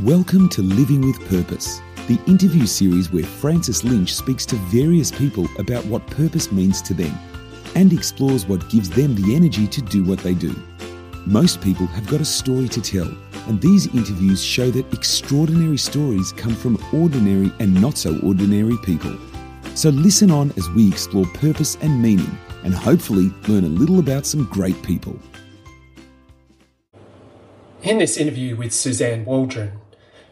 Welcome to Living with Purpose, the interview series where Francis Lynch speaks to various people about what purpose means to them and explores what gives them the energy to do what they do. Most people have got a story to tell, and these interviews show that extraordinary stories come from ordinary and not so ordinary people. So listen on as we explore purpose and meaning and hopefully learn a little about some great people. In this interview with Suzanne Waldron,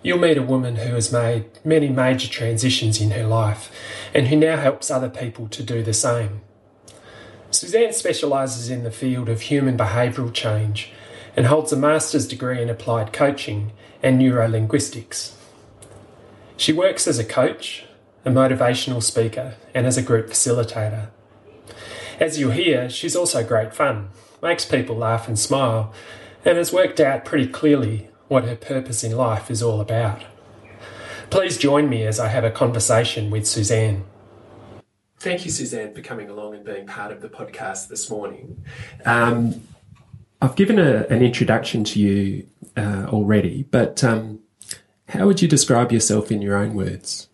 you'll meet a woman who has made many major transitions in her life and who now helps other people to do the same. Suzanne specialises in the field of human behavioural change and holds a master's degree in applied coaching and neurolinguistics. She works as a coach, a motivational speaker, and as a group facilitator. As you'll hear, she's also great fun, makes people laugh and smile, and has worked out pretty clearly what her purpose in life is all about. Please join me as I have a conversation with Suzanne. Thank you, Suzanne, for coming along and being part of the podcast this morning. Um, I've given a, an introduction to you uh, already, but um, how would you describe yourself in your own words?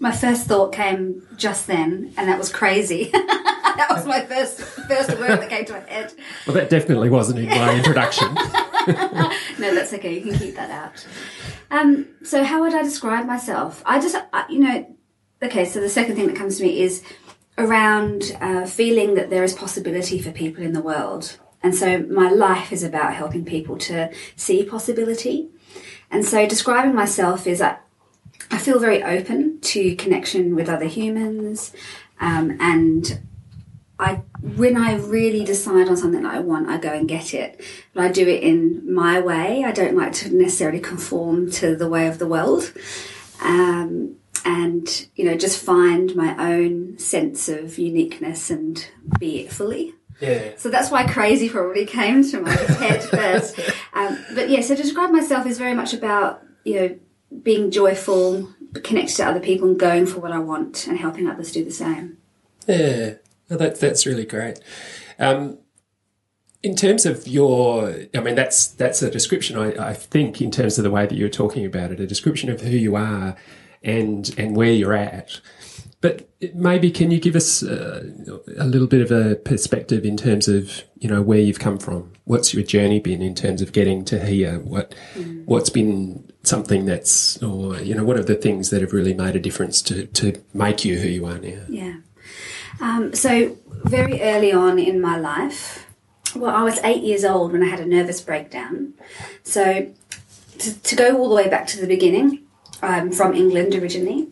My first thought came just then, and that was crazy. that was my first first word that came to my head. Well, that definitely wasn't in my introduction. no, that's okay. You can keep that out. Um, so, how would I describe myself? I just, I, you know, okay. So the second thing that comes to me is around uh, feeling that there is possibility for people in the world, and so my life is about helping people to see possibility. And so, describing myself is I, I feel very open to connection with other humans, um, and I when I really decide on something that I want, I go and get it. But I do it in my way. I don't like to necessarily conform to the way of the world. Um, and you know, just find my own sense of uniqueness and be it fully. Yeah. So that's why crazy probably came to my head first. Um, but yeah, so to describe myself is very much about you know being joyful, connected to other people, and going for what I want, and helping others do the same. Yeah. Oh, that's that's really great. Um, in terms of your, I mean, that's that's a description. I, I, think in terms of the way that you're talking about it, a description of who you are and and where you're at. But maybe can you give us uh, a little bit of a perspective in terms of you know where you've come from? What's your journey been in terms of getting to here? What mm. what's been something that's or you know what are the things that have really made a difference to to make you who you are now? Yeah. Um, so, very early on in my life, well, I was eight years old when I had a nervous breakdown. So, to, to go all the way back to the beginning, I'm from England originally,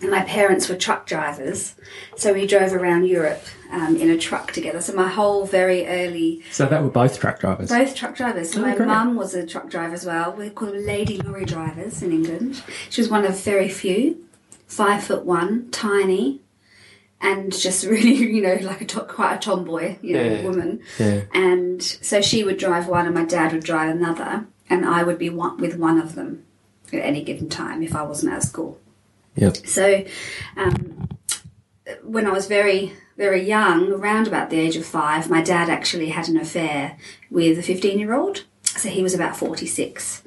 and my parents were truck drivers. So, we drove around Europe um, in a truck together. So, my whole very early. So, that were both truck drivers? Both truck drivers. So, oh, my mum was a truck driver as well. We call them lady lorry drivers in England. She was one of very few, five foot one, tiny and just really, you know, like a to- quite a tomboy, you know, yeah. woman. Yeah. And so she would drive one, and my dad would drive another, and I would be one, with one of them at any given time if I wasn't at school. Yep. So, um, when I was very, very young, around about the age of five, my dad actually had an affair with a 15 year old. So he was about 46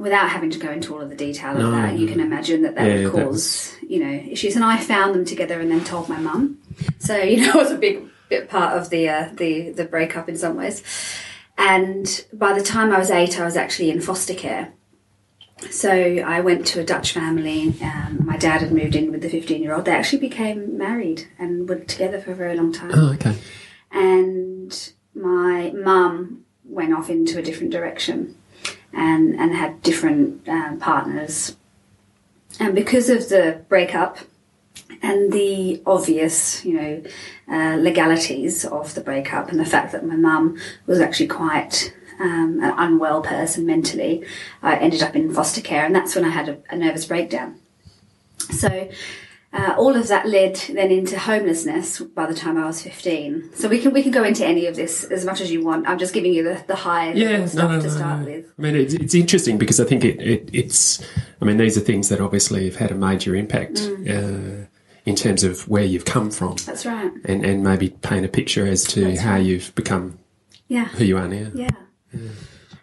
without having to go into all of the detail of no, that, you can imagine that that yeah, would cause, was... you know, issues. And I found them together and then told my mum. So, you know, it was a big bit part of the, uh, the, the breakup in some ways. And by the time I was eight, I was actually in foster care. So I went to a Dutch family. Um, my dad had moved in with the 15 year old. They actually became married and were together for a very long time. Oh, okay. And my mum went off into a different direction and, and had different um, partners. And because of the breakup and the obvious, you know, uh, legalities of the breakup and the fact that my mum was actually quite um, an unwell person mentally, I ended up in foster care, and that's when I had a, a nervous breakdown. So uh, all of that led then into homelessness by the time I was 15. So we can we can go into any of this as much as you want. I'm just giving you the, the high yeah, stuff no, no, to no, start with. I mean, it's, it's interesting because I think it, it, it's, I mean, these are things that obviously have had a major impact mm. uh, in terms of where you've come from. That's right. And, and maybe paint a picture as to That's how right. you've become yeah. who you are now. Yeah. yeah.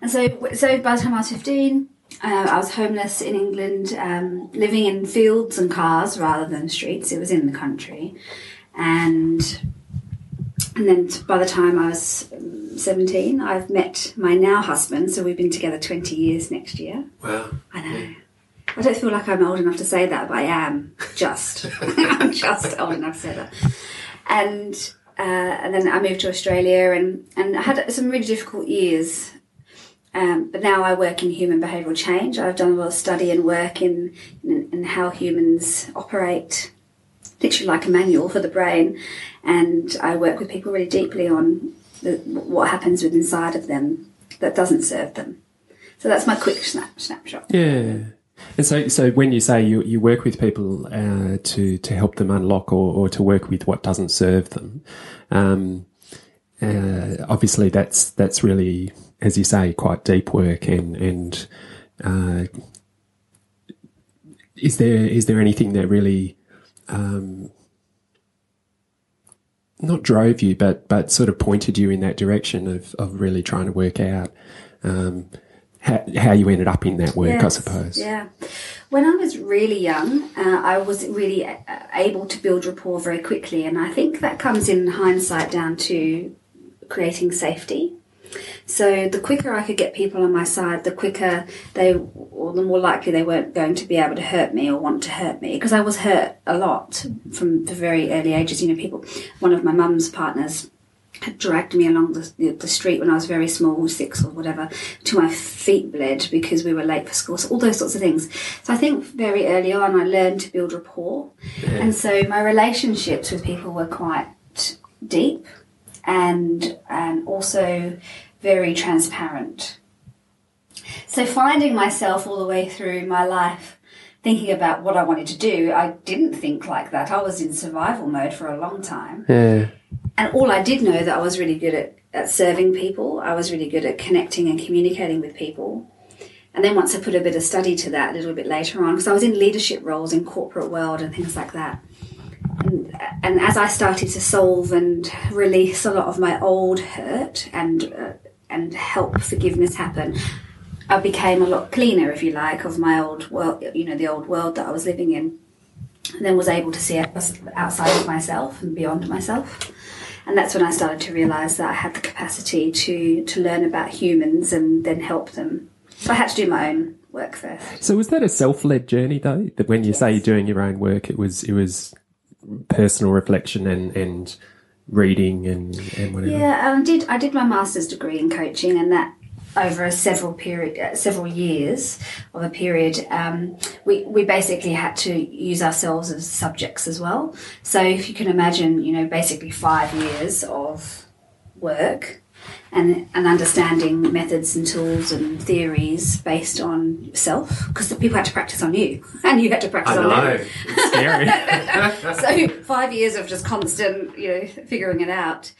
And so, so by the time I was 15, Uh, I was homeless in England, um, living in fields and cars rather than streets. It was in the country, and and then by the time I was um, seventeen, I've met my now husband. So we've been together twenty years next year. Wow. I know. I don't feel like I'm old enough to say that, but I am just. I'm just old enough to say that. And uh, and then I moved to Australia and and I had some really difficult years. Um, but now I work in human behavioural change. I've done a lot of study and work in, in, in how humans operate, literally like a manual for the brain. And I work with people really deeply on the, what happens with inside of them that doesn't serve them. So that's my quick snap, snapshot. Yeah. And so, so when you say you, you work with people uh, to to help them unlock or, or to work with what doesn't serve them, um, uh, obviously that's that's really, as you say, quite deep work. And and uh, is there is there anything that really um, not drove you, but but sort of pointed you in that direction of of really trying to work out. Um, how, how you ended up in that work, Yes, I suppose. Yeah. When I was really young, uh, I was really uh, able to build rapport very quickly, and I think that comes in hindsight down to creating safety. So the quicker I could get people on my side, the quicker they, or the more likely they weren't going to be able to hurt me or want to hurt me. Because I was hurt a lot from the very early ages. You know, people. One of my mum's partners had dragged me along the, the, street when I was very small, six or whatever, till my feet bled because we were late for school. So all those sorts of things. So I think very early on I learned to build rapport, and so my relationships with people were quite deep and and also very transparent. So finding myself all the way through my life thinking about what I wanted to do, I didn't think like that. I was in survival mode for a long time. Yeah. And all I did know that I was really good at, at serving people. I was really good at connecting and communicating with people. And then once I put a bit of study to that a little bit later on, because I was in leadership roles in corporate world and things like that. And, and as I started to solve and release a lot of my old hurt and uh, and help forgiveness happen, I became a lot cleaner, if you like, of my old world, you know, the old world that I was living in. And then was able to see outside of myself and beyond myself. And that's when I started to realise that I had the capacity to, to learn about humans and then help them. So I had to do my own work first. So was that a self-led journey though? That when you say you're doing your own work, it was it was personal reflection and and reading and and whatever. Yeah, I did. I did my master's degree in coaching, and that over several period, uh, several years of a period, um, we we basically had to use ourselves as subjects as well. So if you can imagine, you know, basically five years of work. And, and understanding methods and tools and theories based on self because the people had to practice on you and you had to practice on them. It's scary. so five years of just constant, you know, figuring it out.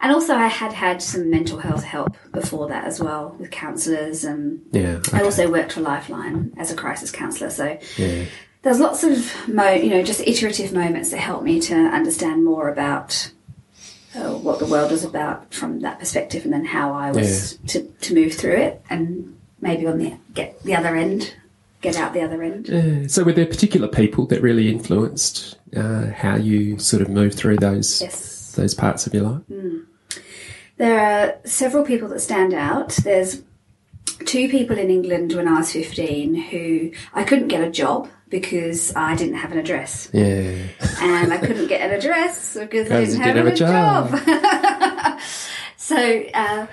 And also, I had had some mental health help before that as well with counsellors, and yeah. I also worked for Lifeline as a crisis counsellor. So Yeah. there's lots of, mo- you know, just iterative moments that helped me to understand more about uh, what the world was about from that perspective, and then how I was to, to move through it, and maybe on the get the other end, get out the other end. Yeah. So were there particular people that really influenced uh, how you sort of moved through those Yes. those parts of your life? There are several people that stand out. There's two people in England when I was 15 who I couldn't get a job because I didn't have an address. Yeah. And I couldn't get an address because I didn't have, didn't have a job. so uh,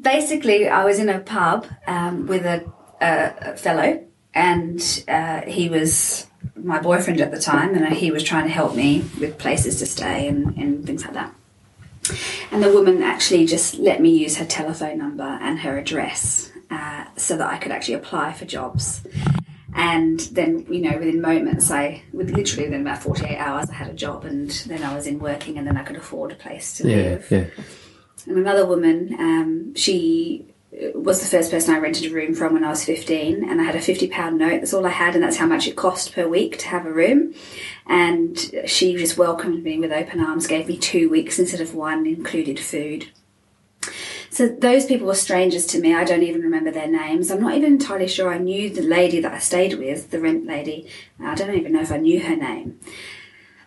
basically, I was in a pub um, with a, a, a fellow, and uh, he was my boyfriend at the time, and he was trying to help me with places to stay and, and things like that. And the woman actually just let me use her telephone number and her address uh, so that I could actually apply for jobs. And then, you know, within moments, I, with literally within about 48 hours, I had a job and then I was in working and then I could afford a place to Yeah. live. Yeah. And another woman, um, she was the first person I rented a room from when I was 15, and I had a £50 note. That's all I had, and that's how much it cost per week to have a room. And she just welcomed me with open arms, gave me two weeks instead of one, included food. So those people were strangers to me. I don't even remember their names. I'm not even entirely sure I knew the lady that I stayed with, the rent lady. I don't even know if I knew her name.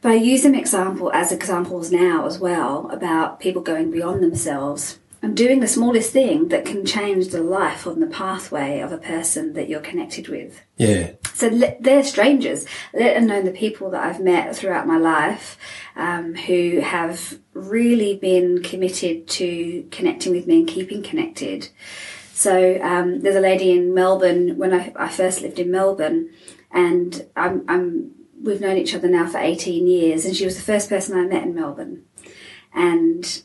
But I use them example as examples now as well about people going beyond themselves and doing the smallest thing that can change the life on the pathway of a person that you're connected with. Yeah. So they're strangers, let alone the people that I've met throughout my life um, who have really been committed to connecting with me and keeping connected. So um, there's a lady in Melbourne when I, I first lived in Melbourne, and I'm, I'm we've known each other now for 18 years, and she was the first person I met in Melbourne. And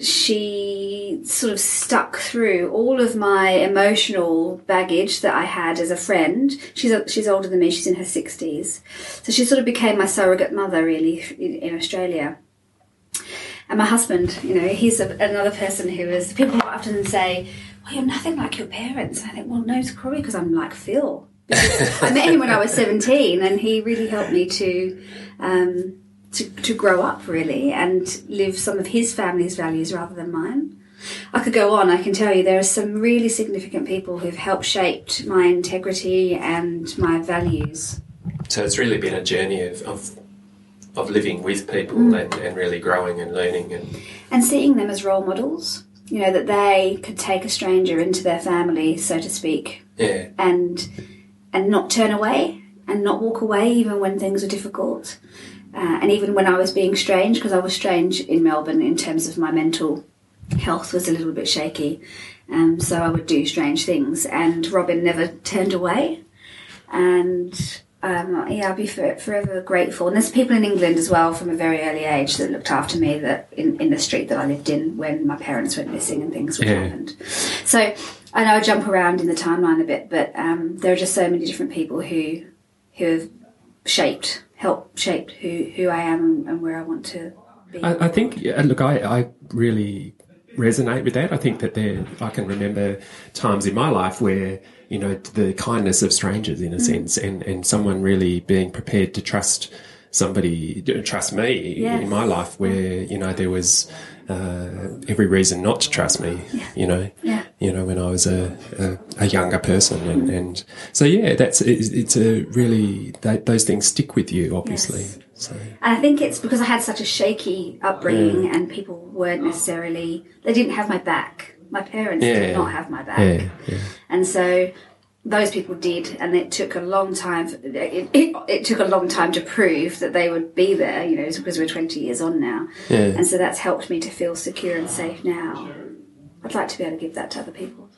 she sort of stuck through all of my emotional baggage that I had as a friend. She's a, she's older than me. She's in her sixties, so she sort of became my surrogate mother, really, in, in Australia. And my husband, you know, he's a, another person who is. People often say, "Well, you're nothing like your parents." And I think, well, no, it's probably because I'm like Phil. I met him when I was 17, and he really helped me to, um, to, to grow up really and live some of his family's values rather than mine. I could go on. I can tell you there are some really significant people who've helped shaped my integrity and my values. So it's really been a journey of, of, of living with people mm. and, and really growing and learning and and seeing them as role models. You know that they could take a stranger into their family, so to speak. Yeah. And and not turn away and not walk away even when things are difficult. Uh, and even when I was being strange, because I was strange in Melbourne in terms of my mental health was a little bit shaky, um, so I would do strange things. And Robin never turned away, and um, yeah, I'll be for, forever grateful. And there's people in England as well from a very early age that looked after me that in, in the street that I lived in when my parents went missing and things would yeah. happened. So I know I jump around in the timeline a bit, but um, there are just so many different people who who have shaped, helped shape who who I am and where I want to be. I, I think. Look, I, I really resonate with that. I think that there, I can remember times in my life where you know the kindness of strangers, in a mm. sense, and and someone really being prepared to trust somebody, trust me in my life, where you know there was uh, every reason not to trust me. Yeah. You know, yeah. You know when I was a, a, a younger person, and, and, so yeah, that's it's, it's a really that, those things stick with you, obviously. Yes. So. And I think it's because I had such a shaky upbringing, yeah. and people weren't necessarily they didn't have my back. My parents yeah. did not have my back, and so those people did, and it took a long time. It, it, it, took a long time to prove that they would be there. You know, because we're twenty years on now, yeah. and so that's helped me to feel secure and safe now. I'd like to be able to give that to other people.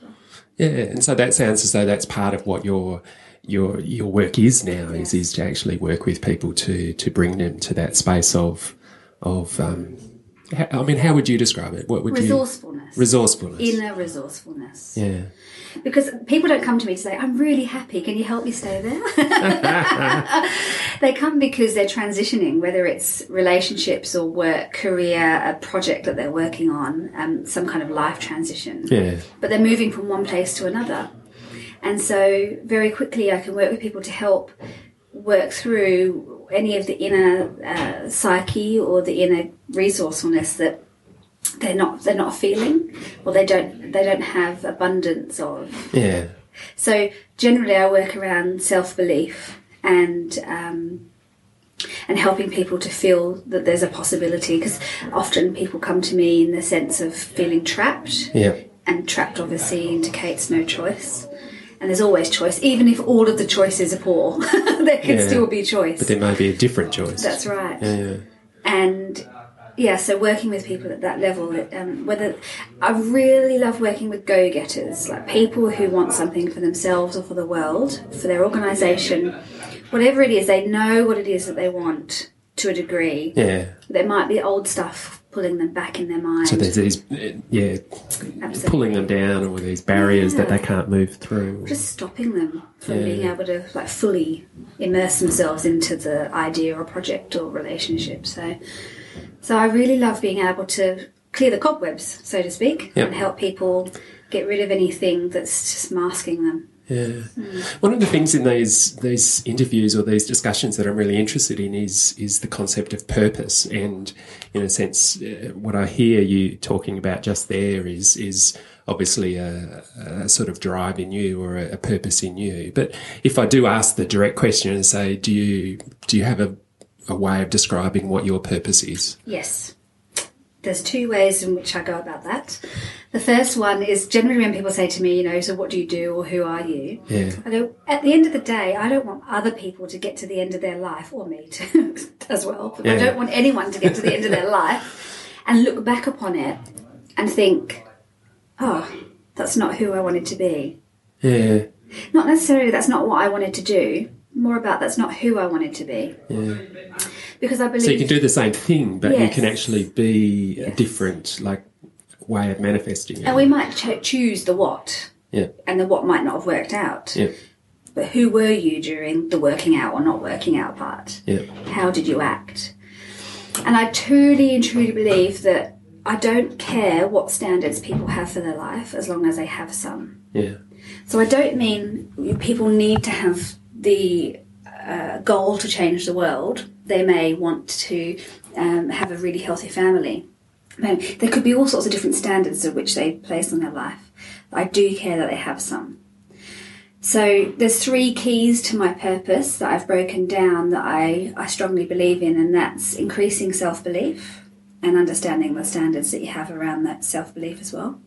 Yeah, and so that sounds as though that's part of what your your your work is now is is to actually work with people to to bring them to that space of of um, I mean, how would you describe it? What would resourcefulness. you resourcefulness, inner resourcefulness. Yeah, because people don't come to me to say, I'm really happy, can you help me stay there? they come because they're transitioning, whether it's relationships or work, career, a project that they're working on, um, some kind of life transition. Yeah. But they're moving from one place to another. And so very quickly I can work with people to help work through any of the inner uh, psyche or the inner resourcefulness that they're not they're not feeling or they don't they don't have abundance of. Yeah. So generally i work around self-belief and um, and helping people to feel that there's a possibility because often people come to me in the sense of feeling trapped yeah. and trapped obviously indicates no choice and there's always choice even if all of the choices are poor there can yeah. still be choice but there may be a different choice that's right yeah, yeah. and yeah, so working with people at that level, um, whether I really love working with go-getters, like people who want something for themselves or for the world, for their organisation, whatever it is, they know what it is that they want to a degree. Yeah, there might be old stuff pulling them back in their mind. So there's these, yeah, Absolutely. pulling them down, or these barriers yeah. that they can't move through. Just stopping them from yeah. being able to like fully immerse themselves into the idea or project or relationship. So so I really love being able to clear the cobwebs, so to speak, yep. and help people get rid of anything that's just masking them. Yeah. One of the things in these these interviews or these discussions that I'm really interested in is is the concept of purpose, and in a sense, uh, what I hear you talking about just there is is obviously a, a sort of drive in you or a, a, purpose in you. But if I do ask the direct question and say, do you do you have a, a way of describing what your purpose is? Yes. There's two ways in which I go about that. The first one is generally when people say to me, you know, so what do you do or who are you? Yeah. I go, at the end of the day, I don't want other people to get to the end of their life, or me too, as well. But I don't want anyone to get to the end of their life and look back upon it and think, oh, that's not who I wanted to be. Yeah. Not necessarily that's not what I wanted to do, more about that's not who I wanted to be. Yeah. Because I believe. So you can do the same thing, but you can actually be Yes. different like way of manifesting it. and we might cho- choose the what, yeah. and the what might not have worked out. Yeah. But who were you during the working out or not working out part? Yeah. How did you act? And I truly and truly believe that I don't care what standards people have for their life as long as they have some. Yeah. So I don't mean people need to have the uh, goal to change the world. They may want to um, have a really healthy family. There could be all sorts of different standards of which they place on their life. I do care that they have some. So there's three keys to my purpose that I've broken down that I, I strongly believe in, and that's increasing self belief and understanding the standards that you have around that self belief as well.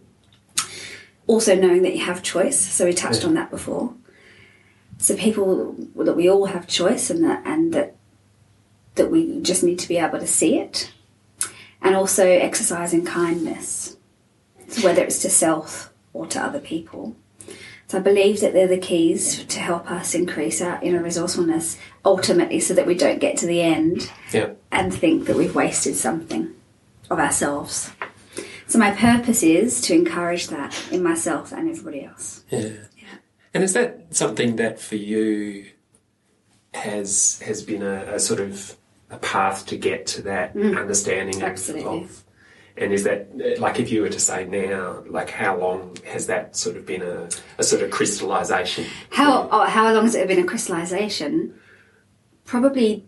Also knowing that you have choice. So we touched on that before. So people that we all have choice and that and that that we just need to be able to see it. And also exercising kindness. So whether it's to self or to other people. So I believe that they're the keys to help us increase our inner resourcefulness ultimately so that we don't get to the end Yeah. and think that we've wasted something of ourselves. So my purpose is to encourage that in myself and everybody else. Yeah. And is that something that for you has has been a, a sort of a path to get to that mm. understanding of- Absolutely. of and is that like if you were to say now, like how long has that sort of been a, a sort of crystallization? How oh, how long has it been a crystallization? Probably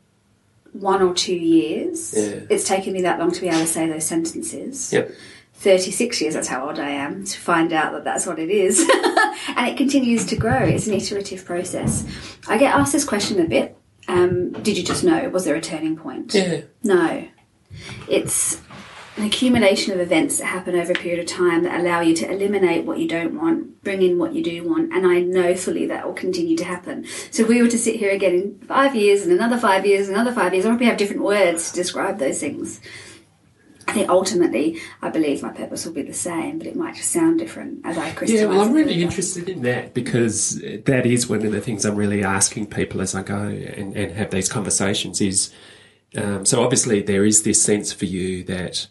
one or two years. Yeah. It's taken me that long to be able to say those sentences. Yep. 36 years, that's how old I am, to find out that that's what it is. and it continues to grow. It's an iterative process. I get asked this question a bit. Um, did you just know? Was there a turning point? Yeah. No. It's an accumulation of events that happen over a period of time that allow you to eliminate what you don't want, bring in what you do want, and I know fully that will continue to happen. So if we were to sit here again in five years and another five years and another five years, I probably have different words to describe those things. I think ultimately, I believe my purpose will be the same, but it might just sound different as I crystallise. Yeah, well, I'm really interested in that because that is one of the things I'm really asking people as I go and, and have these conversations is um, so obviously there is this sense for you that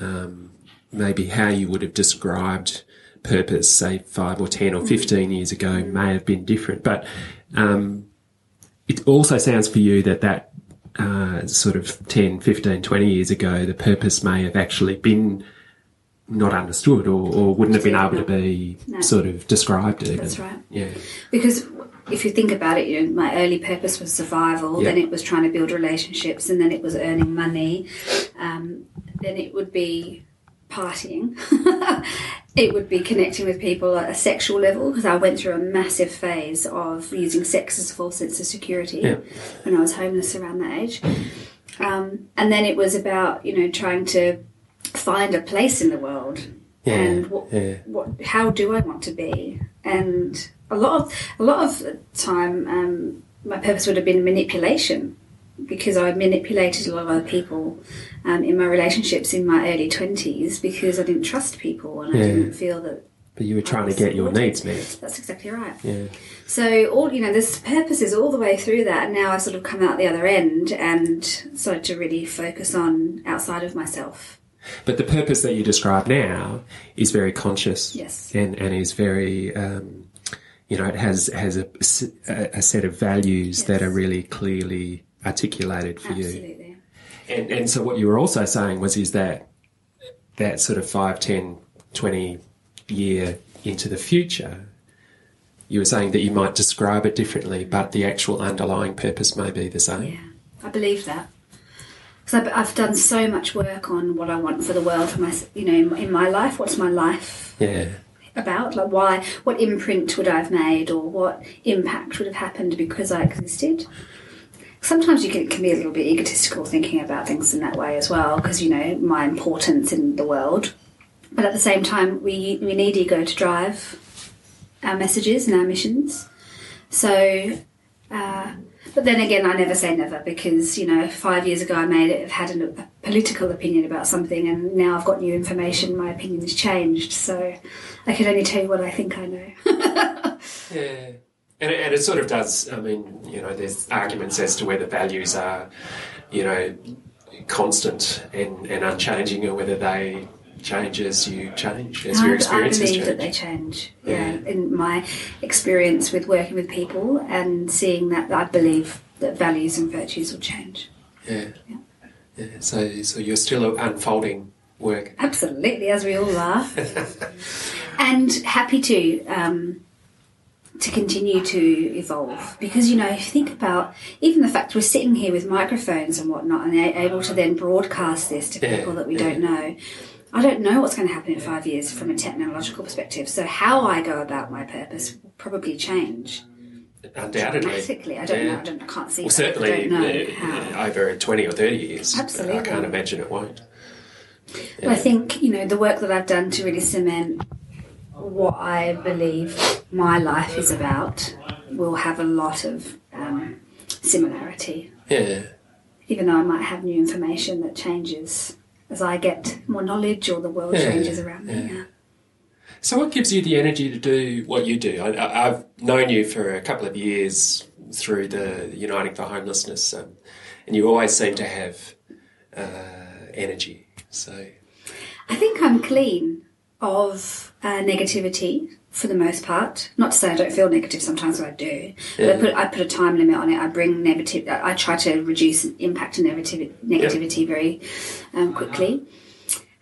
um, maybe how you would have described purpose, say five or 10 or 15 years ago, may have been different. But um, it also sounds for you that that uh, sort of 10, 15, 20 years ago, the purpose may have actually been not understood or, or wouldn't have been able to be No. sort of described even. That's right. Yeah. Because if you think about it, you know, my early purpose was survival. Yeah. Then it was trying to build relationships, and then it was earning money. Um, then it would be partying. it would be connecting with people at a sexual level because I went through a massive phase of using sex as a false sense of security Yeah. when I was homeless around that age. Um, and then it was about you know trying to find a place in the world Yeah, and what, yeah. what how do I want to be? And a lot of a lot of time, um, my purpose would have been manipulation because I manipulated a lot of other people um, in my relationships in my early twenties because I didn't trust people and I didn't feel that. But you were trying to get your needs met. That's exactly right. Yeah. So all you know, there's purposes all the way through that, and now I've sort of come out the other end and started to really focus on outside of myself. But the purpose that you describe now is very conscious. Yes. And, and is very, um, you know, it has, has a, a set of values that are really clearly articulated for you. Absolutely. And, and so what you were also saying was is that that sort of 5, 10, 20 year into the future, you were saying that you might describe it differently, but the actual underlying purpose may be the same. Yeah, I believe that. Because I've, I've done so much work on what I want for the world, for my, you know, in, in my life. What's my life Yeah. about? Like, why? What imprint would I have made, or what impact would have happened because I existed? Sometimes you can, can be a little bit egotistical thinking about things in that way as well, because you know my importance in the world. But at the same time, we we need ego to drive our messages and our missions. So, uh, but then again, I never say never because you know, five years ago I made it, had a, a political opinion about something, and now I've got new information. My opinion has changed, so I can only tell you what I think I know. Yeah. And it, and it sort of does, I mean, you know, there's arguments as to whether values are, you know, constant and, and unchanging or whether they change as you change, as your I, I experiences believe that they change. Yeah. in my experience with working with people and seeing that, I believe that values and virtues will change. Yeah. yeah. So, so you're still unfolding work. Absolutely, as we all are, and happy to um, to continue to evolve because you know if you think about even the fact we're sitting here with microphones and whatnot and able to then broadcast this to Yeah, people that we don't know. I don't know what's going to happen in five years from a technological perspective. So how I go about my purpose will probably change Undoubtedly. dramatically. I don't Yeah. know. I, don't, I can't see. Well, that. certainly I don't know over 20 or 30 years. Absolutely. I can't imagine it won't. But I think you know the work that I've done to really cement what I believe my life is about will have a lot of um, similarity, Yeah. even though I might have new information that changes as I get more knowledge or the world Yeah, changes around me. yeah. Yeah. So, what gives you the energy to do what you do? I, I, I've known you for a couple of years through the Uniting for Homelessness, um, and you always seem to have uh, energy. So, I think I'm clean of uh, negativity for the most part. Not to say I don't feel negative sometimes, but I do. But I put I put a time limit on it. I bring negative. I I try to reduce impact and negativity, negativity very um, quickly.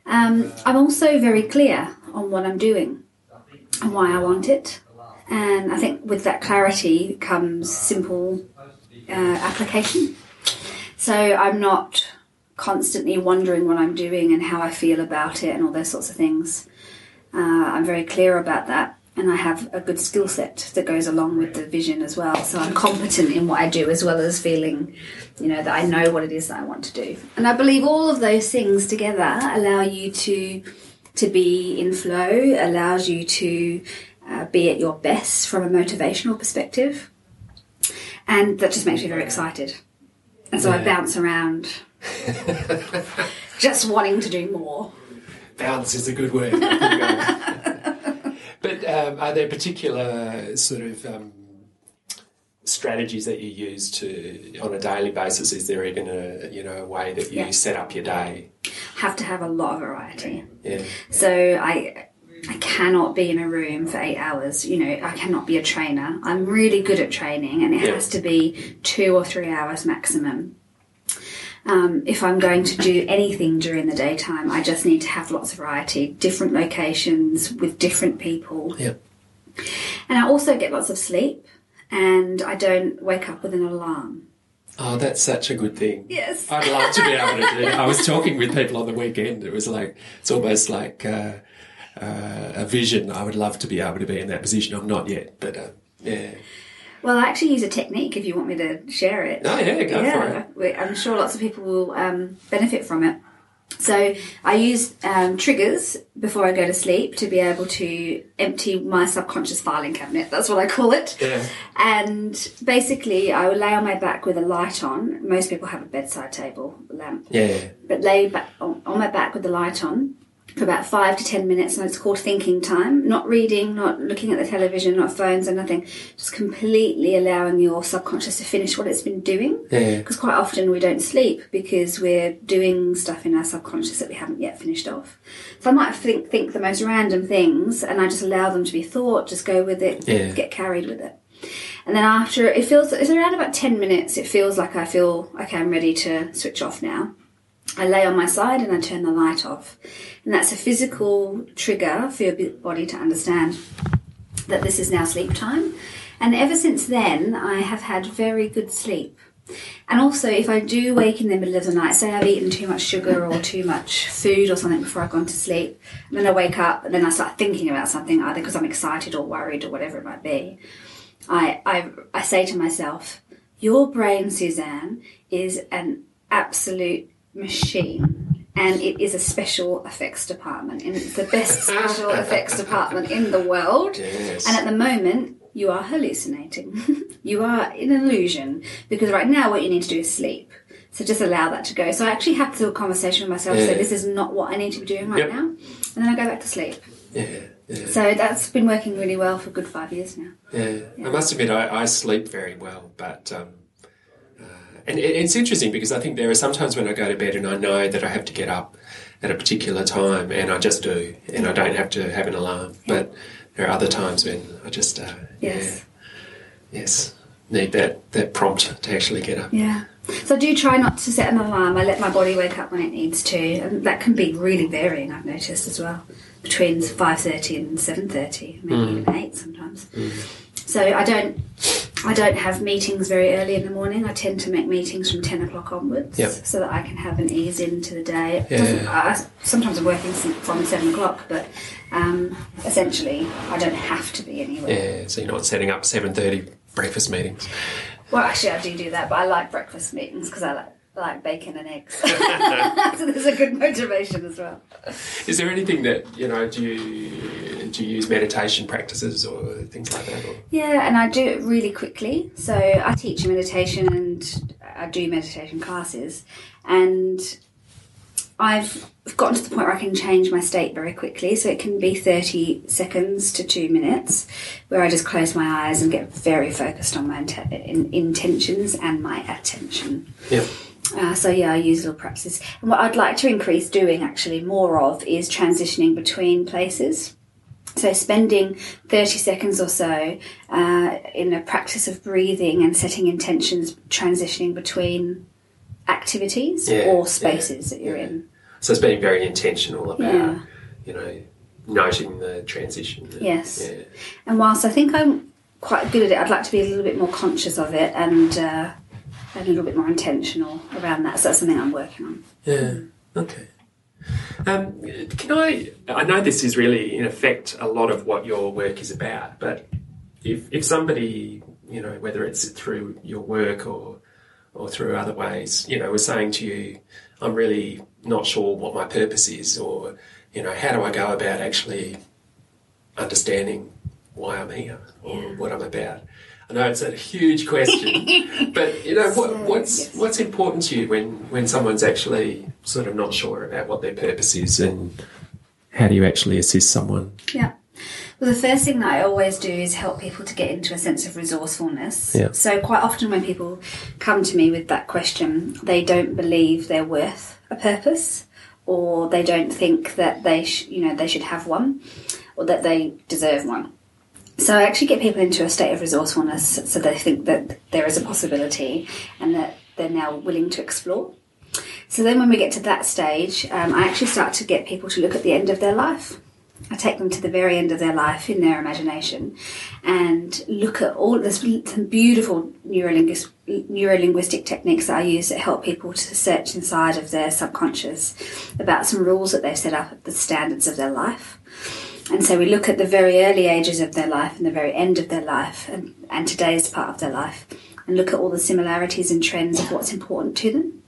Um, I'm also very clear on what I'm doing and why I want it. And I think with that clarity comes simple uh, application. So I'm not constantly wondering what I'm doing and how I feel about it and all those sorts of things. Uh, I'm very clear about that, and I have a good skill set that goes along with the vision as well. So I'm competent in what I do as well as feeling, you know, that I know what it is that I want to do. And I believe all of those things together allow you to to be in flow, allows you to uh, be at your best from a motivational perspective, and that just makes me very excited. And so I bounce around, just wanting to do more. Balance is a good word. but um, are there particular sort of um, strategies that you use to on a daily basis? Is there even a you know a way that you Yeah. set up your day? Have to have a lot of variety. Yeah. So I I cannot be in a room for eight hours. You know, I cannot be a trainer. I'm really good at training, and it Yeah. has to be two or three hours maximum. Um, if I'm going to do anything during the daytime, I just need to have lots of variety, different locations with different people. Yeah. And I also get lots of sleep, and I don't wake up with an alarm. Oh, that's such a good thing. Yes. I'd love to be able to do. it. I was talking with people on the weekend. It was like it's almost like uh, uh, a vision. I would love to be able to be in that position. I'm not yet, but uh, yeah. Well, I actually use a technique if you want me to share it. Oh yeah, go for it. yeah, I'm sure lots of people will um, benefit from it. So I use um, triggers before I go to sleep to be able to empty my subconscious filing cabinet. That's what I call it. Yeah. And basically, I will lay on my back with a light on. Most people have a bedside table lamp, Yeah. but lay back on, on my back with the light on for about five to ten minutes, and it's called thinking time. Not reading, not looking at the television, not phones, or nothing. Just completely allowing your subconscious to finish what it's been doing. Yeah. Because quite often we don't sleep because we're doing stuff in our subconscious that we haven't yet finished off. So I might think think the most random things, and I just allow them to be thought. Just go with it. Yeah. Get carried with it. And then after it feels it's around about ten minutes. It feels like I feel okay. I'm ready to switch off now. I lay on my side and I turn the light off. And that's a physical trigger for your body to understand that this is now sleep time. And ever since then, I have had very good sleep. And also, if I do wake in the middle of the night, say I've eaten too much sugar or too much food or something before I've gone to sleep, and then I wake up and then I start thinking about something, either because I'm excited or worried or whatever it might be, I, I, I say to myself, Your brain, Suzanne, is an absolute machine. And it is a special effects department, and it's the best special effects department in the world. Yes. And at the moment, you are hallucinating. you are in an illusion because right now what you need to do is sleep. So just allow that to go. So I actually have to do a conversation with myself. Say Yeah. this is not what I need to be doing right Yep. now, and then I go back to sleep. Yeah, yeah, So that's been working really well for a good five years now. yeah. I must admit, I, I sleep very well, but um, and it's interesting because I think there are sometimes when I go to bed and I know that I have to get up at a particular time, and I just do, and I don't have to have an alarm. But there are other times when I just uh, Yes. yeah, yes, need that that prompt to actually get up. Yeah. So I do try not to set an alarm. I let my body wake up when it needs to, and that can be really varying. I've noticed as well, between five thirty and seven thirty, maybe Mm. even eight sometimes. So I don't, I don't have meetings very early in the morning. I tend to make meetings from ten o'clock onwards, Yep. so that I can have an ease into the day. Yeah. I, sometimes I'm working from seven o'clock, but um, essentially I don't have to be anywhere. Yeah, so you're not setting up seven thirty breakfast meetings. Well, actually, I do do that, but I like breakfast meetings because I like like bacon and eggs. so there's a good motivation as well. Is there anything that you know? Do you do you use meditation practices or things like that? Or? Yeah, and I do it really quickly. So I teach meditation and I do meditation classes, and I've gotten to the point where I can change my state very quickly. So it can be 30 seconds to two minutes where I just close my eyes and get very focused on my int- in- intentions and my attention. Yeah. Uh, so yeah, I use little practices. And what I'd like to increase doing actually more of is transitioning between places. So spending 30 seconds or so uh, in a practice of breathing and setting intentions, transitioning between activities Yeah, or spaces that you're yeah. in. So it's being very intentional about Yeah. you know noting the transition. Yes. Yeah. And whilst I think I'm quite good at it, I'd like to be a little bit more conscious of it and uh, a little bit more intentional around that. So that's something I'm working on. Yeah. Okay. Um, can I? I know this is really, in effect, a lot of what your work is about. But if if somebody, you know, whether it's through your work or or through other ways, you know, was saying to you, "I'm really not sure what my purpose is," or you know, how do I go about actually understanding why I'm here or what I'm about? I know it's a huge question, but you know, what, what's what's important to you when when someone's actually sort of not sure about what their purpose is, and how do you actually assist someone? Yeah. Well, the first thing that I always do is help people to get into a sense of resourcefulness. Yeah. So, quite often when people come to me with that question, they don't believe they're worth a purpose, or they don't think that they, sh- you know, they should have one, or that they deserve one. So, I actually get people into a state of resourcefulness, so they think that there is a possibility, and that they're now willing to explore. So then, when we get to that stage, um, I actually start to get people to look at the end of their life. I take them to the very end of their life in their imagination and look at all this some beautiful neurolinguist, neurolinguistic techniques that I use that help people to search inside of their subconscious about some rules that they've set up, the standards of their life. And so we look at the very early ages of their life and the very end of their life and, and today's part of their life and look at all the similarities and trends of what's important to them.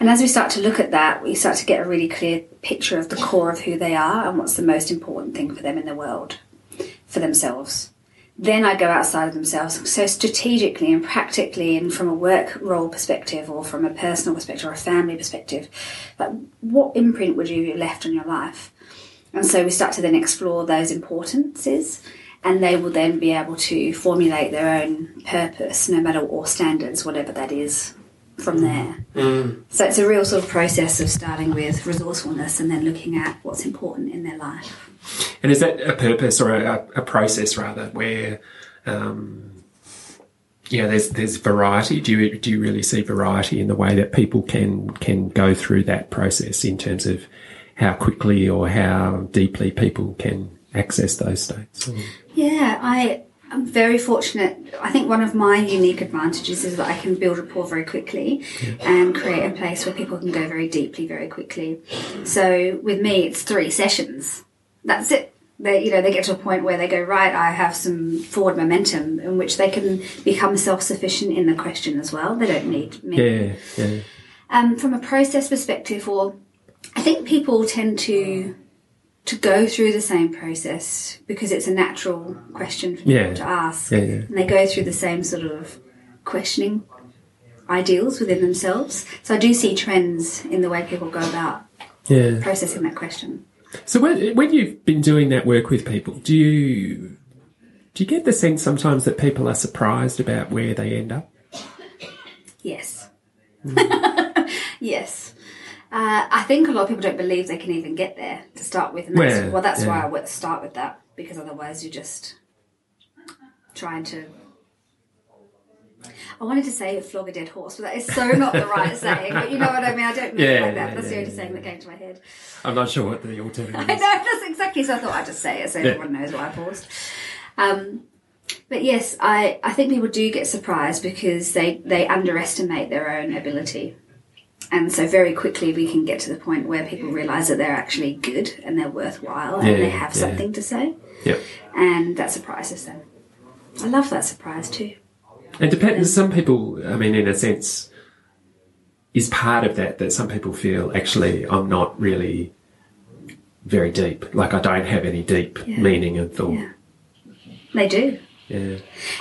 And as we start to look at that, we start to get a really clear picture of the core of who they are and what's the most important thing for them in the world, for themselves. Then I go outside of themselves. So strategically and practically, and from a work role perspective, or from a personal perspective, or a family perspective, like what imprint would you have left on your life? And so we start to then explore those importances, and they will then be able to formulate their own purpose, no matter or standards, whatever that is, from there. So it's a real sort of process of starting with resourcefulness and then looking at what's important in their life. And is that a purpose or a, a process rather where, um, yeah, there's there's variety. Do you do you really see variety in the way that people can can go through that process in terms of how quickly or how deeply people can access those states? Yeah, I am very fortunate. I think one of my unique advantages is that I can build rapport very quickly and create a place where people can go very deeply very quickly. So with me, it's three sessions. That's it. They, you know, they get to a point where they go right. I have some forward momentum in which they can become self-sufficient in the question as well. They don't need me. Yeah, yeah, Um, from a process perspective, or I think people tend to to go through the same process because it's a natural question for Yeah. people to ask, Yeah, yeah. and they go through the same sort of questioning ideals within themselves. So I do see trends in the way people go about yeah. processing that question. So when, when you've been doing that work with people, do you do you get the sense sometimes that people are surprised about where they end up? Yes. Mm. yes. Uh, I think a lot of people don't believe they can even get there to start with. And that's, Well, well, that's why. I would start with that because otherwise you're just trying to. I wanted to say flog a dead horse, but that is so not the right saying. But you know what I mean? I don't mean it Yeah, like that. yeah, That's the only yeah, saying that came to my head. I'm not sure what the alternative I know, that's exactly. So I thought I'd just say it so everyone knows why I paused. Um, but yes, I, I think people do get surprised because they, they underestimate their own ability. And so very quickly we can get to the point where people realise that they're actually good and they're worthwhile and Yeah, they have yeah. something to say. Yep. And that surprises them. I love that surprise too. And depends. Some people, I mean, in a sense, is part of that that some people feel actually I'm not really very deep. Like I don't have any deep Yeah. meaning and thought. Yeah. They do. Yeah.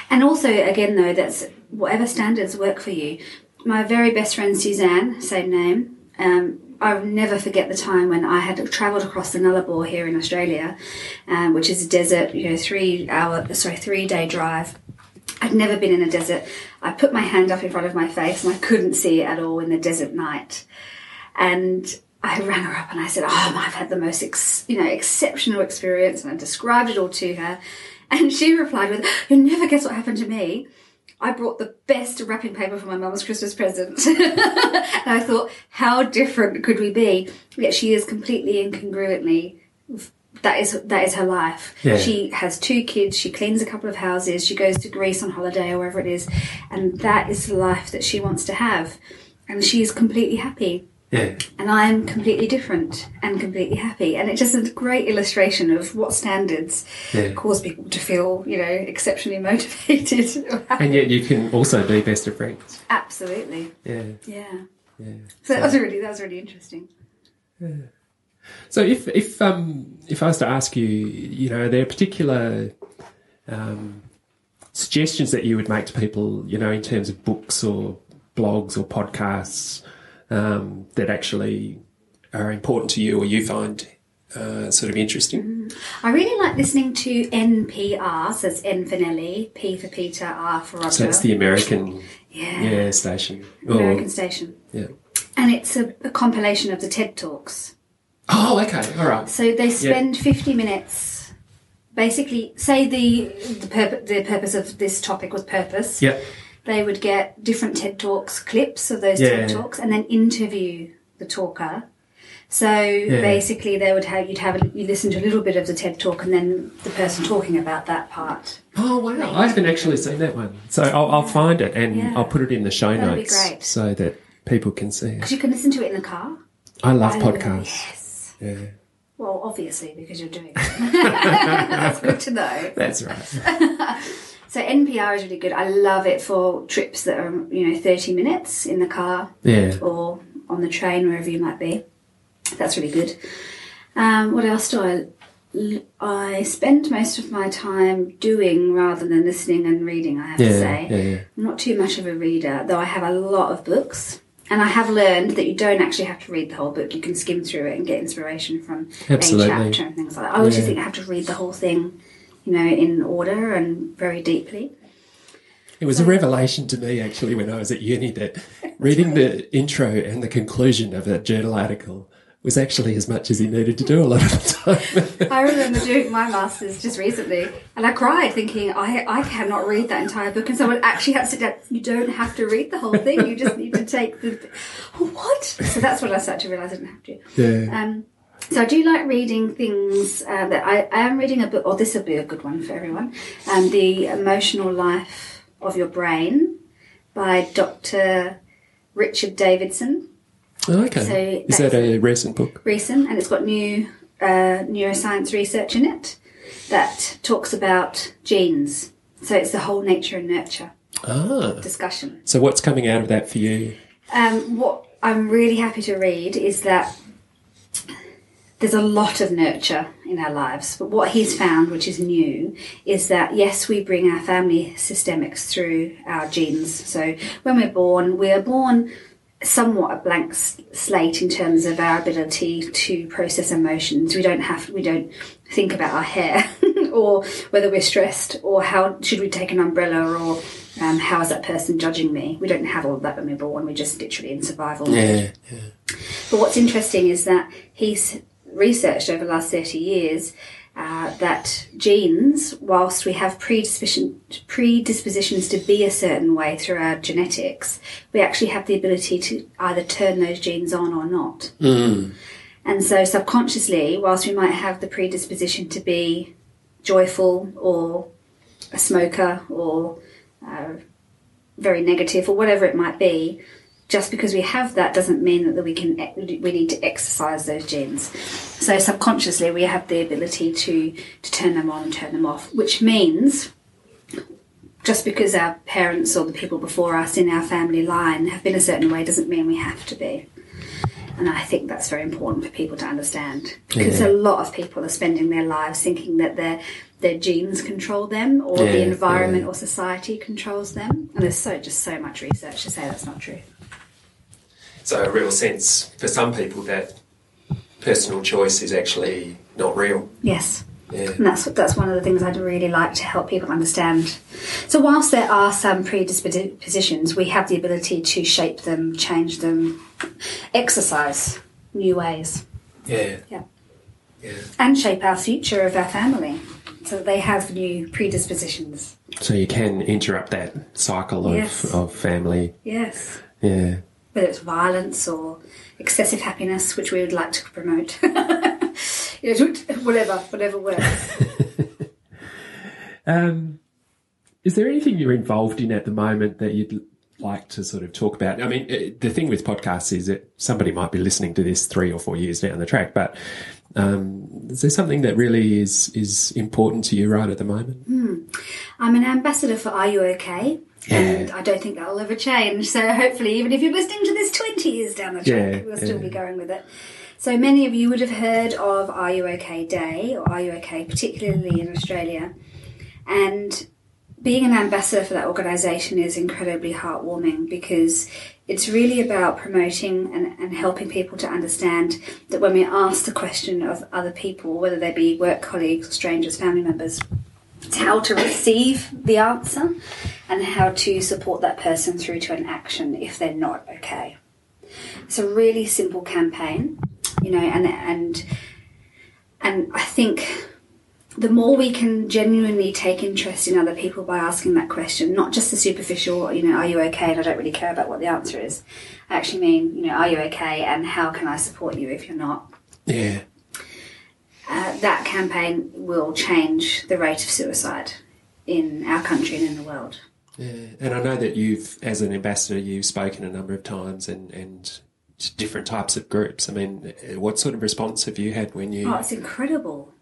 And also, again, though, that's whatever standards work for you. My very best friend Suzanne, same name, um, I'll never forget the time when I had travelled across the Nullarbor here in Australia, um, which is a desert, you know, three hour, sorry, three day drive. I'd never been in a desert. I put my hand up in front of my face and I couldn't see at all in the desert night. And I rang her up and I said, "Oh, I've had the most, ex- you know, exceptional experience," and I described it all to her. And she replied with, "You'll never guess what happened to me. I brought the best wrapping paper for my mum's Christmas present." and I thought, how different could we be? Yet she is completely incongruently. That is that is her life. Yeah. She has two kids. She cleans a couple of houses. She goes to Greece on holiday or wherever it is, and that is the life that she wants to have. And she is completely happy Yeah. and I'm completely different and completely happy. And it's just a great illustration of what standards Yeah. cause people to feel, you know, exceptionally motivated. And yet you can also be best of friends. Absolutely, Yeah. yeah. Yeah. So that was really that was really interesting. Yeah. So if if um if I was to ask you, you know, are there particular um, suggestions that you would make to people, you know, in terms of books or blogs or podcasts um, that actually are important to you or you find uh, sort of interesting? I really like listening to NPR. So it's N for Nelly, P for Peter, R for Roger. So that's the American yeah, yeah station. Or- American station, yeah. and it's a, a compilation of the TED talks. Oh, okay, all right. So they spend 50 minutes, basically, say the the, purpo- the purpose of this topic was purpose. Yeah, They would get different TED Talks, clips of those Yeah. TED Talks, and then interview the talker. So basically, they would have you'd have you listen to a little bit of the TED Talk, and then the person talking about that part. Oh wow! I haven't actually seen that one, so I'll, I'll find it and Yeah. I'll put it in the show That'd notes so that people can see it. Because you can listen to it in the car. I love I- podcasts. Yes. Yeah, Well, obviously, because you're doing it. That's good to know. that's right. So NPR is really good. I love it for trips that are you know 30 minutes in the car Yeah, or on the train wherever you might be. That's really good. Um, what else do I? I spend most of my time doing rather than listening and reading. I have to say, yeah, yeah. I'm not too much of a reader, though I have a lot of books. And I have learned that you don't actually have to read the whole book. You can skim through it and get inspiration from Absolutely. a chapter and things like that. I always Yeah. think I have to read the whole thing, you know, in order and very deeply. It was a revelation to me actually when I was at uni that reading the intro and the conclusion of a journal article was actually as much as you needed to do a lot of the time. I remember doing my masters just recently, and I cried thinking I I cannot read that entire book, and someone actually had to sit down. You don't have to read the whole thing. You just need to take the what? So that's what I started to realise I didn't have to. yeah, Um, So I do like reading things uh, that I, I am reading a book, or this will be a good one for everyone. Um, the Emotional Life of Your Brain by Dr. Richard Davidson. Oh, okay. So Is that a recent book? recent, and it's got new uh, neuroscience research in it that talks about genes. So it's the whole nature and nurture Ah. discussion. So what's coming out of that for you? Um, what I'm really happy to read is that there's a lot of nurture in our lives, but what he's found, which is new, is that yes, we bring our family systemics through our genes. So when we're born, we are born somewhat a blank slate in terms of our ability to process emotions. We don't have, we don't think about our hair or whether we're stressed or how should we take an umbrella or um, how is that person judging me. We don't have all of that when we're born. We're just literally in survival mode. Yeah. yeah. But what's interesting is that he's researched over the last 30 years uh, that genes, whilst we have predisposition, predispositions to be a certain way through our genetics, we actually have the ability to either turn those genes on or not. And so subconsciously, whilst we might have the predisposition to be joyful or a smoker or uh, very negative or whatever it might be, just because we have that doesn't mean that we can we need to exercise those genes. So subconsciously, we have the ability to to turn them on and turn them off, which means just because our parents or the people before us in our family line have been a certain way doesn't mean we have to be. And I think that's very important for people to understand because Yeah. a lot of people are spending their lives thinking that their their genes control them or Yeah, the environment yeah. or society controls them. And there's so just so much research to say that's not true. So a real sense for some people that personal choice is actually not real. Yes. Yeah. And that's that's one of the things I'd really like to help people understand. So whilst there are some predispositions, we have the ability to shape them, change them, exercise new ways, Yeah. Yeah. Yeah. and shape our future of our family. So that they have new predispositions. So you can interrupt that cycle of, Yes. of family. Yes. Yeah. Whether it's violence or excessive happiness, which we would like to promote. You know, whatever, whatever works. Um, is there anything you're involved in at the moment that you'd like to sort of talk about? I mean, the thing with podcasts is that somebody might be listening to this three or four years down the track, but um, is there something that really is is important to you right at the moment? I'm an ambassador for Are You OK? And I don't think that'll ever change. So hopefully, even if you're listening to this 20 years down the track, Yeah, we'll still yeah. be going with it. So many of you would have heard of Are You OK Day or Are You OK, particularly in Australia. And being an ambassador for that organisation is incredibly heartwarming because it's really about promoting and, and helping people to understand that when we ask the question of other people, whether they be work colleagues, strangers, family members, how to receive the answer and how to support that person through to an action if they're not okay. It's a really simple campaign, you know, and and and I think the more we can genuinely take interest in other people by asking that question, not just the superficial, you know, are you okay? And I don't really care about what the answer is. I actually mean, you know, are you okay? And how can I support you if you're not? Yeah. Uh, that campaign will change the rate of suicide in our country and in the world. Yeah, and I know that you've, as an ambassador, you've spoken a number of times and, and to different types of groups. I mean, what sort of response have you had when you? Oh, it's incredible.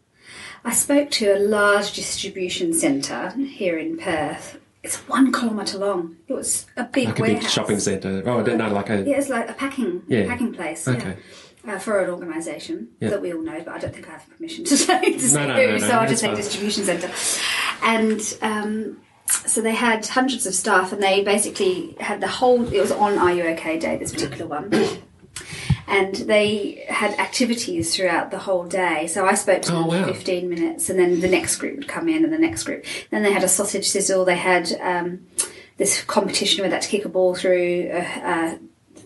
I spoke to a large distribution centre here in Perth. It's one kilometre long. It was a big like a warehouse. big shopping centre. Oh, I don't know, like a. Yeah, it's like a packing Yeah. packing place. Okay. Yeah. Uh, for an organisation Yeah. that we all know, but I don't think I have permission to say, to say no, who, no, no, so I'll just say distribution centre. And um, so they had hundreds of staff, and they basically had the whole. It was on Are You OK Day, this particular one. And they had activities throughout the whole day. So I spoke to Oh, them for wow. 15 minutes, and then the next group would come in, and the next group. Then they had a sausage sizzle. They had um, this competition where they had to kick a ball through a, a,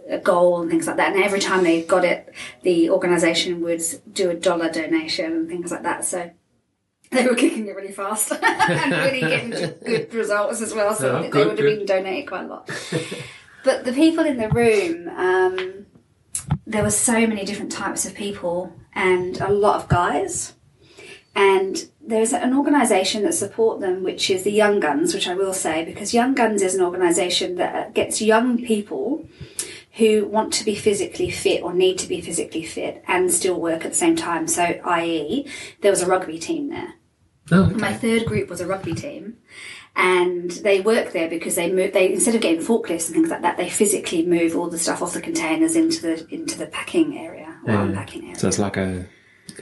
a goal and things like that. And every time they got it, the organisation would do a dollar donation and things like that. So they were kicking it really fast and really getting good results as well. So Oh, they good, would have been donated quite a lot. but the people in the room, um, there were so many different types of people and a lot of guys. And there's an organisation that support them, which is the Young Guns, which I will say because Young Guns is an organisation that gets young people who want to be physically fit or need to be physically fit and still work at the same time. So, i.e., there was a rugby team there. Oh, okay. My third group was a rugby team, and they work there because they move. They instead of getting forklifts and things like that, they physically move all the stuff off the containers into the into the packing area or Yeah. unpacking area. So it's like a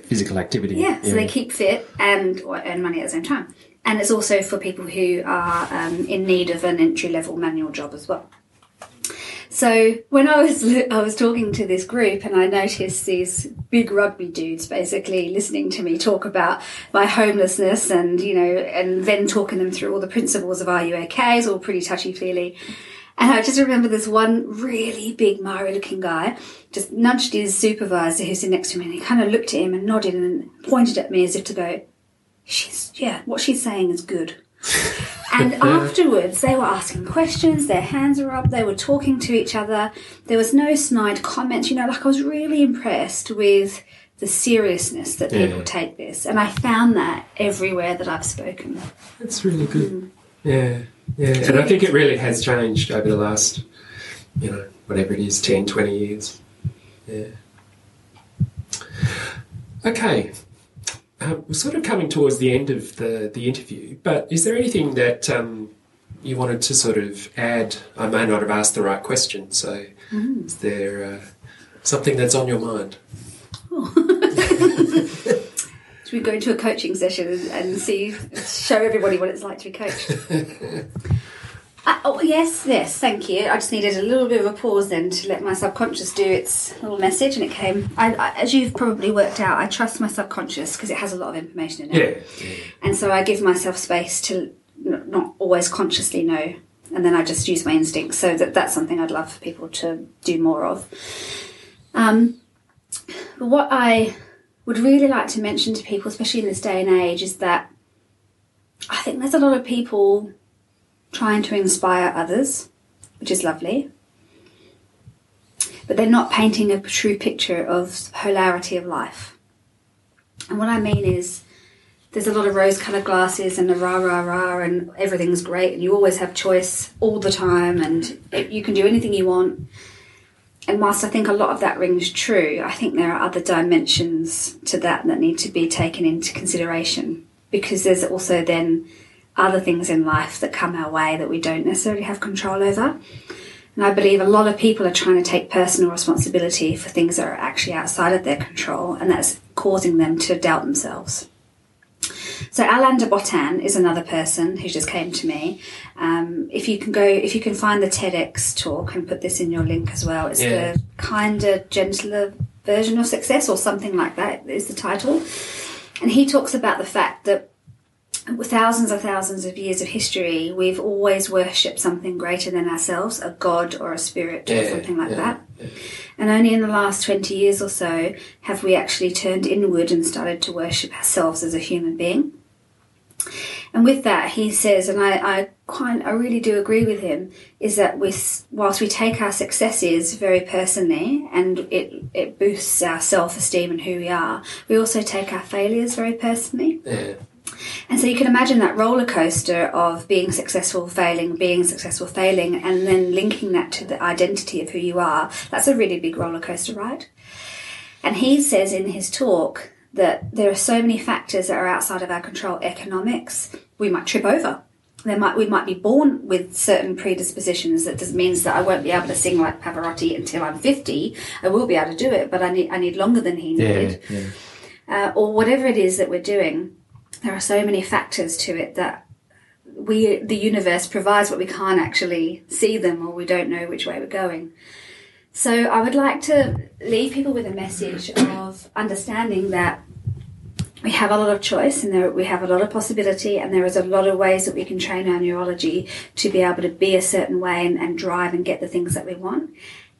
physical activity. Yeah, so they keep fit and or earn money at the same time. And it's also for people who are um, in need of an entry level manual job as well. So when I was I was talking to this group and I noticed these big rugby dudes basically listening to me talk about my homelessness and you know and then talking them through all the principles of You all pretty touchy feely. And I just remember this one really big Maori looking guy just nudged his supervisor who's next to me and he kind of looked at him and nodded and pointed at me as if to go, She's, yeah, what she's saying is good. And uh, afterwards, they were asking questions, their hands were up, they were talking to each other. There was no snide comments, you know, like I was really impressed with the seriousness that people Yeah. take this. And I found that everywhere that I've spoken. That's really good. Mm. Yeah, yeah. And I think it really has changed over the last, you know, whatever it is, 10, 20 years. Yeah. Okay. Um, we're sort of coming towards the end of the, the interview, but is there anything that um, you wanted to sort of add? I may not have asked the right question, so is there uh, something that's on your mind? Should we go into a coaching session and, and see, show everybody what it's like to be coached? Uh, oh, yes, yes, thank you. I just needed a little bit of a pause then to let my subconscious do its little message, and it came. I, I, as you've probably worked out, I trust my subconscious because it has a lot of information in it. Yeah. And so I give myself space to n- not always consciously know, and then I just use my instincts. So that that's something I'd love for people to do more of. Um, but what I would really like to mention to people, especially in this day and age, is that I think there's a lot of people trying to inspire others, which is lovely. But they're not painting a true picture of the polarity of life. And what I mean is, there's a lot of rose coloured glasses and a rah rah rah and everything's great and you always have choice all the time and you can do anything you want. And whilst I think a lot of that rings true, I think there are other dimensions to that that need to be taken into consideration because there's also then other things in life that come our way that we don't necessarily have control over. And I believe a lot of people are trying to take personal responsibility for things that are actually outside of their control, and that's causing them to doubt themselves. So Alain de Botton is another person who just came to me. Um, if you can go, if you can find the TEDx talk and put this in your link as well, it's Yeah. the kinder, gentler version of success, or something like that is the title. And he talks about the fact that thousands and thousands of years of history, we've always worshipped something greater than ourselves, a god or a spirit or something like yeah, that. And only in the last 20 years or so have we actually turned inward and started to worship ourselves as a human being. And with that, he says, and I, I quite, I really do agree with him, is that with whilst we take our successes very personally and it it boosts our self esteem and who we are, we also take our failures very personally. Yeah. And so you can imagine that roller coaster of being successful, failing, being successful, failing, and then linking that to the identity of who you are. That's a really big roller coaster ride. And he says in his talk that there are so many factors that are outside of our control. Economics, we might trip over. There might we might be born with certain predispositions that just means that I won't be able to sing like Pavarotti until I'm 50. I will be able to do it, but I need I need longer than he Yeah. needed yeah. uh, or whatever it is that we're doing, there are so many factors to it that we, the universe provides, but we can't actually see them or we don't know which way we're going. So I would like to leave people with a message of understanding that we have a lot of choice and there, we have a lot of possibility and there is a lot of ways that we can train our neurology to be able to be a certain way and, and drive and get the things that we want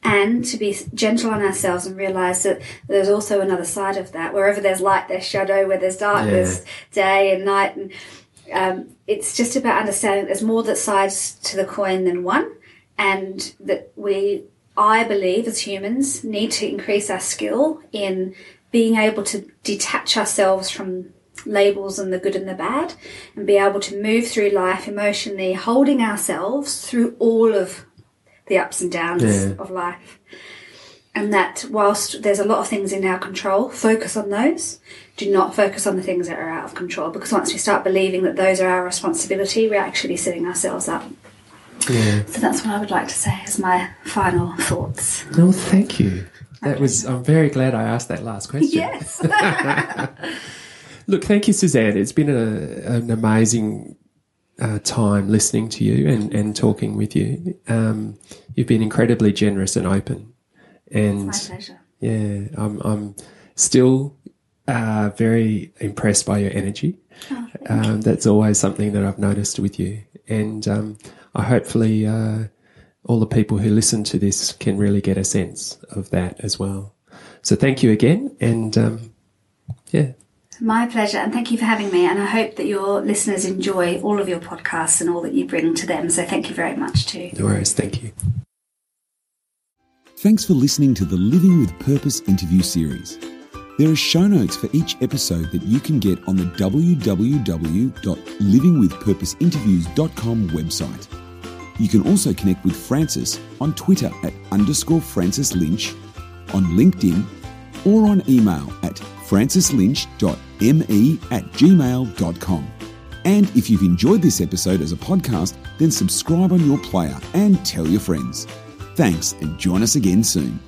and to be gentle on ourselves and realize that there's also another side of that. Wherever there's light there's shadow. Where there's dark Yeah. there's day and night. And um, it's just about understanding there's more that sides to the coin than one and that we i believe as humans need to increase our skill in being able to detach ourselves from labels and the good and the bad and be able to move through life emotionally, holding ourselves through all of the ups and downs Yeah. of life. And that whilst there's a lot of things in our control, focus on those. Do not focus on the things that are out of control because once we start believing that those are our responsibility, we're actually setting ourselves up. Yeah. So that's what I would like to say as my final thoughts. No, thank you. That was. I'm very glad I asked that last question. Yes. Look, thank you, Suzanne. It's been a, an amazing uh, time listening to you and, and talking with you. Um, you've been incredibly generous and open, and my pleasure. yeah, I'm I'm still uh, very impressed by your energy. um, that's always something that I've noticed with you, and um, I hopefully uh, all the people who listen to this can really get a sense of that as well. So thank you again, and um, yeah. My pleasure, and thank you for having me. And I hope that your listeners enjoy all of your podcasts and all that you bring to them. So thank you very much too. No worries. Thank you. Thanks for listening to the Living with Purpose interview series. There are show notes for each episode that you can get on the www.livingwithpurposeinterviews.com website. You can also connect with Francis on Twitter at underscore Francis Lynch, on LinkedIn, or on email at francislynch.me at gmail.com. And if you've enjoyed this episode as a podcast, then subscribe on your player and tell your friends. Thanks and join us again soon.